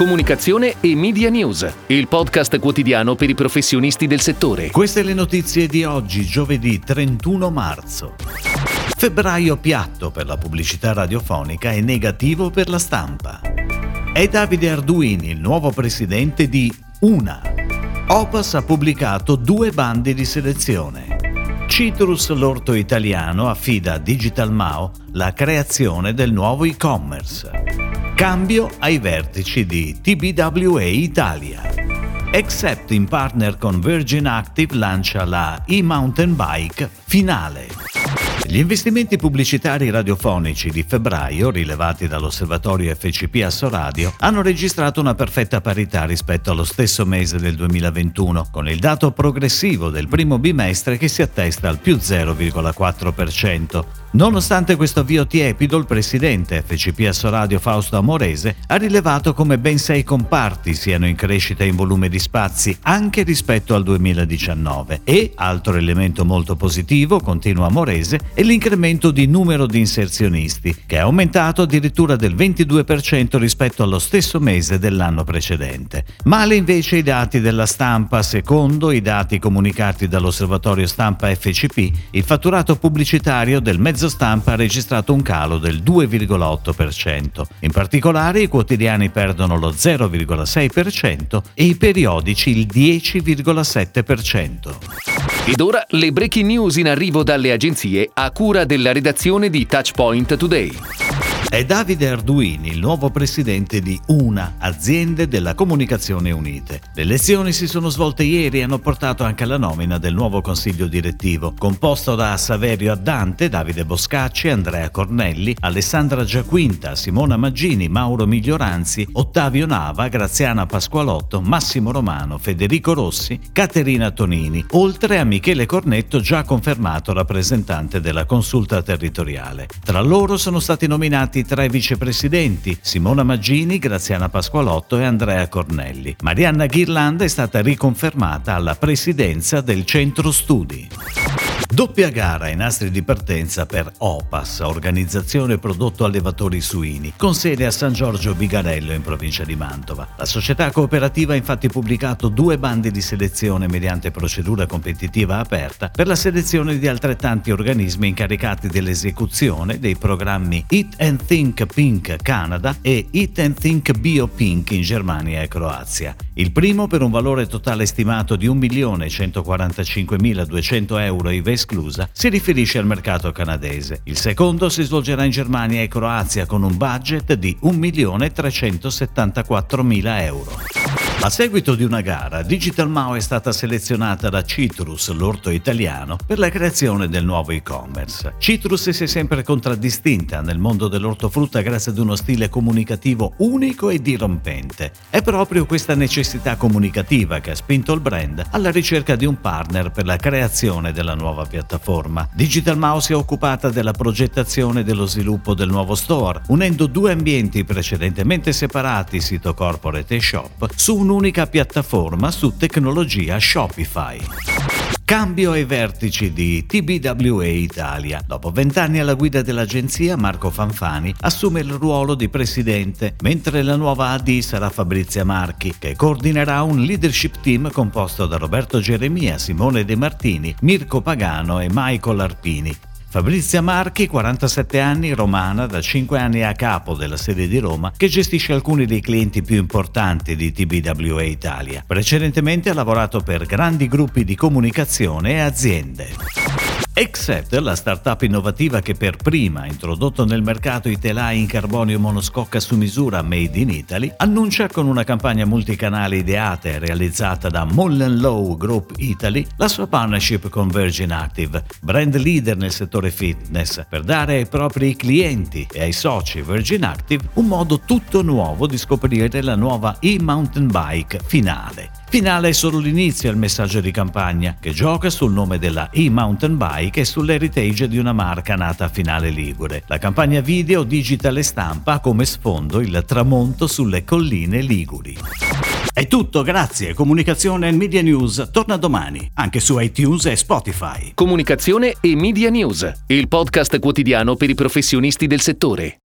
Comunicazione e Media News, il podcast quotidiano per i professionisti del settore. Queste le notizie di oggi, giovedì 31 marzo. Febbraio piatto per la pubblicità radiofonica e negativo per la stampa. È Davide Arduini, il nuovo presidente di Una. Opas ha pubblicato due bandi di selezione. Citrus l'orto italiano affida a Digital Mao la creazione del nuovo e-commerce. Cambio ai vertici di TBWA Italia. Except in partner con Virgin Active lancia la e-mountain bike finale. Gli investimenti pubblicitari radiofonici di febbraio, rilevati dall'osservatorio FCP Assoradio, hanno registrato una perfetta parità rispetto allo stesso mese del 2021, con il dato progressivo del primo bimestre che si attesta al più 0,4%. Nonostante questo avvio tiepido, il presidente FCP Assoradio Fausto Amorese ha rilevato come ben sei comparti siano in crescita in volume di spazi anche rispetto al 2019 e, altro elemento molto positivo, continua Amorese, e l'incremento di numero di inserzionisti, che è aumentato addirittura del 22% rispetto allo stesso mese dell'anno precedente. Male invece i dati della stampa, secondo i dati comunicati dall'osservatorio stampa FCP, il fatturato pubblicitario del mezzo stampa ha registrato un calo del 2,8%. In particolare i quotidiani perdono lo 0,6% e i periodici il 10,7%. Ed ora le breaking news in arrivo dalle agenzie a cura della redazione di Touchpoint Today. È Davide Arduini, il nuovo presidente di UNA, Aziende della Comunicazione Unite. Le elezioni si sono svolte ieri e hanno portato anche alla nomina del nuovo consiglio direttivo, composto da Saverio Addante, Davide Boscacci, Andrea Cornelli, Alessandra Giaquinta, Simona Maggini, Mauro Miglioranzi, Ottavio Nava, Graziana Pasqualotto, Massimo Romano, Federico Rossi, Caterina Tonini, oltre a Michele Cornetto, già confermato rappresentante della consulta territoriale. Tra loro sono stati nominati nominati tre vicepresidenti, Simona Maggini, Graziana Pasqualotto e Andrea Cornelli. Marianna Ghirlanda è stata riconfermata alla presidenza del centro studi. Doppia gara ai nastri di partenza per OPAS, Organizzazione Prodotto Allevatori Suini, con sede a San Giorgio Viganello in provincia di Mantova. La società cooperativa ha infatti pubblicato due bandi di selezione mediante procedura competitiva aperta per la selezione di altrettanti organismi incaricati dell'esecuzione dei programmi Eat and Think Pink Canada e Eat and Think Bio Pink in Germania e Croazia. Il primo per un valore totale stimato di 1.145.200 euro IVA esclusa, si riferisce al mercato canadese. Il secondo si svolgerà in Germania e Croazia con un budget di 1.374.000 euro. A seguito di una gara, Digital Mao è stata selezionata da Citrus, l'orto italiano, per la creazione del nuovo e-commerce. Citrus si è sempre contraddistinta nel mondo dell'ortofrutta grazie ad uno stile comunicativo unico e dirompente. È proprio questa necessità comunicativa che ha spinto il brand alla ricerca di un partner per la creazione della nuova piattaforma. Digital Mao si è occupata della progettazione e dello sviluppo del nuovo store, unendo due ambienti precedentemente separati, sito corporate e shop, su un un'unica piattaforma su tecnologia Shopify. Cambio ai vertici di TBWA Italia. Dopo vent'anni alla guida dell'agenzia, Marco Fanfani assume il ruolo di presidente, mentre la nuova AD sarà Fabrizia Marchi, che coordinerà un leadership team composto da Roberto Geremia, Simone De Martini, Mirko Pagano e Michael Arpini. Fabrizia Marchi, 47 anni, romana, da 5 anni a capo della sede di Roma, che gestisce alcuni dei clienti più importanti di TBWA Italia. Precedentemente ha lavorato per grandi gruppi di comunicazione e aziende. Except, la startup innovativa che per prima ha introdotto nel mercato i telai in carbonio monoscocca su misura made in Italy, annuncia con una campagna multicanale ideata e realizzata da Mullen Low Group Italy la sua partnership con Virgin Active, brand leader nel settore fitness, per dare ai propri clienti e ai soci Virgin Active un modo tutto nuovo di scoprire la nuova e-mountain bike finale Finale è solo l'inizio al messaggio di campagna, che gioca sul nome della e-mountain bike e sull'heritage di una marca nata a finale Ligure. La campagna video digital e stampa come sfondo il tramonto sulle colline Liguri. È tutto, grazie. Comunicazione e Media News torna domani, anche su iTunes e Spotify. Comunicazione e Media News, il podcast quotidiano per i professionisti del settore.